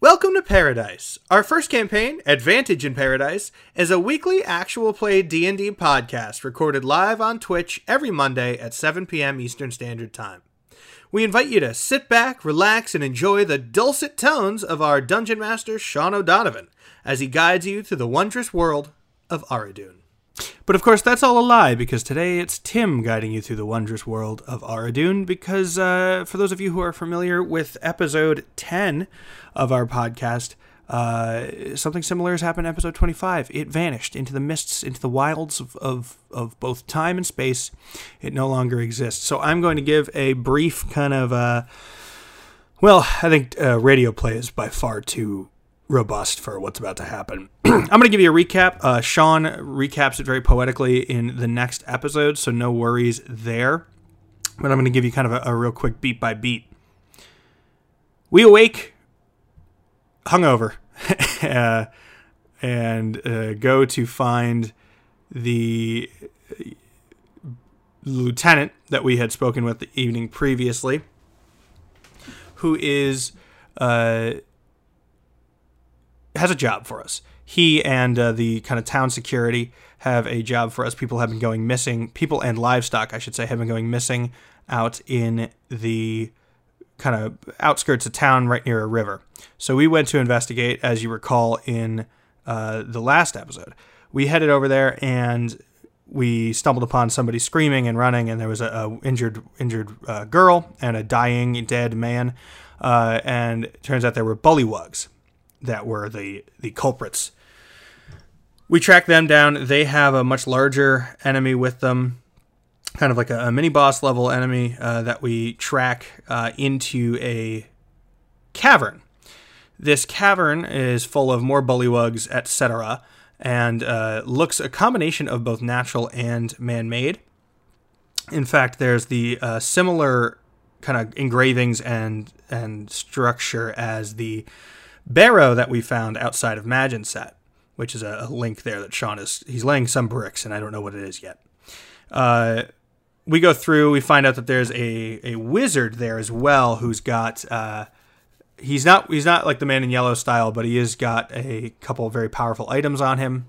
Welcome to Paradise. Our first campaign, Advantage in Paradise, is a weekly actual play D&D podcast recorded live on Twitch every Monday at 7 p.m. Eastern Standard Time. We invite you to sit back, relax, and enjoy the dulcet tones of our dungeon master Sean O'Donovan as he guides you through the wondrous world of Aradun. But of course, that's all a lie because today it's Tim guiding you through the wondrous world of Aradun. Because uh, for those of you who are familiar with episode 10 of our podcast, uh, something similar has happened in episode 25. It vanished into the mists, into the wilds of, of, of both time and space. It no longer exists. So I'm going to give a brief kind of, uh, well, I think uh, radio play is by far too robust for what's about to happen. I'm going to give you a recap. Uh, Sean recaps it very poetically in the next episode, so no worries there. But I'm going to give you kind of a, a real quick beat by beat. We awake hungover uh, and uh, go to find the lieutenant that we had spoken with the evening previously, who is uh, has a job for us. He and uh, the kind of town security have a job for us. People have been going missing. People and livestock, I should say, have been going missing out in the kind of outskirts of town right near a river. So we went to investigate, as you recall, in uh, the last episode. We headed over there and we stumbled upon somebody screaming and running, and there was a, a injured injured uh, girl and a dying dead man. Uh, and turns out there were bullywugs that were the the culprits. We track them down. They have a much larger enemy with them, kind of like a, a mini boss level enemy uh, that we track uh, into a cavern. This cavern is full of more bullywugs, etc., and uh, looks a combination of both natural and man-made. In fact, there's the uh, similar kind of engravings and and structure as the barrow that we found outside of Maginset, which is a, link there that Sean is he's laying some bricks and I don't know what it is yet. Uh, we go through, we find out that there's a, a wizard there as well who's got uh, he's not he's not like the man in yellow style, but he has got a couple very powerful items on him,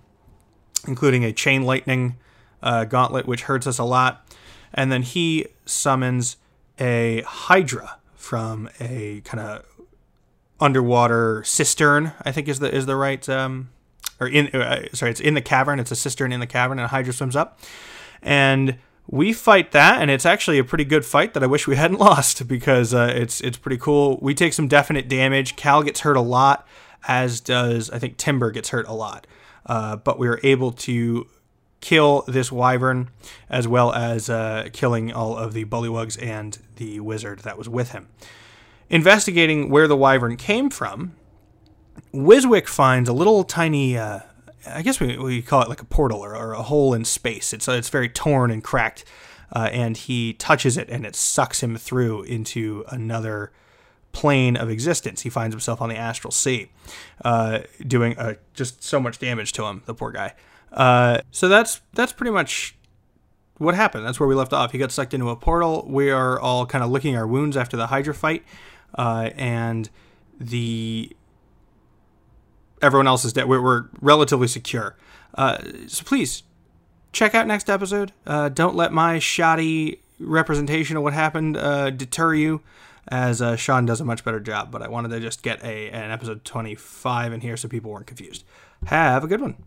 including a chain lightning uh, gauntlet, which hurts us a lot. And then he summons a hydra from a kind of underwater cistern. I think is the is the right um, or in uh, sorry, it's in the cavern. It's a cistern in the cavern, and Hydra swims up, and we fight that, and it's actually a pretty good fight that I wish we hadn't lost because uh, it's it's pretty cool. We take some definite damage. Cal gets hurt a lot, as does I think Timber gets hurt a lot, uh, but we were able to kill this wyvern as well as uh, killing all of the bullywugs and the wizard that was with him. Investigating where the wyvern came from, Wiswick finds a little tiny, uh, I guess we, we call it like a portal or, or a hole in space. It's, it's very torn and cracked, uh, and he touches it and it sucks him through into another plane of existence. He finds himself on the astral sea, uh, doing uh, just so much damage to him, the poor guy. Uh, so that's that's pretty much what happened. That's where we left off. He got sucked into a portal. We are all kind of licking our wounds after the Hydra fight uh, and the everyone else is dead. We're, we're relatively secure. Uh, so please check out next episode. Uh, don't let my shoddy representation of what happened uh, deter you, as uh, Sean does a much better job. But I wanted to just get a an episode 25 in here so people weren't confused. Have a good one.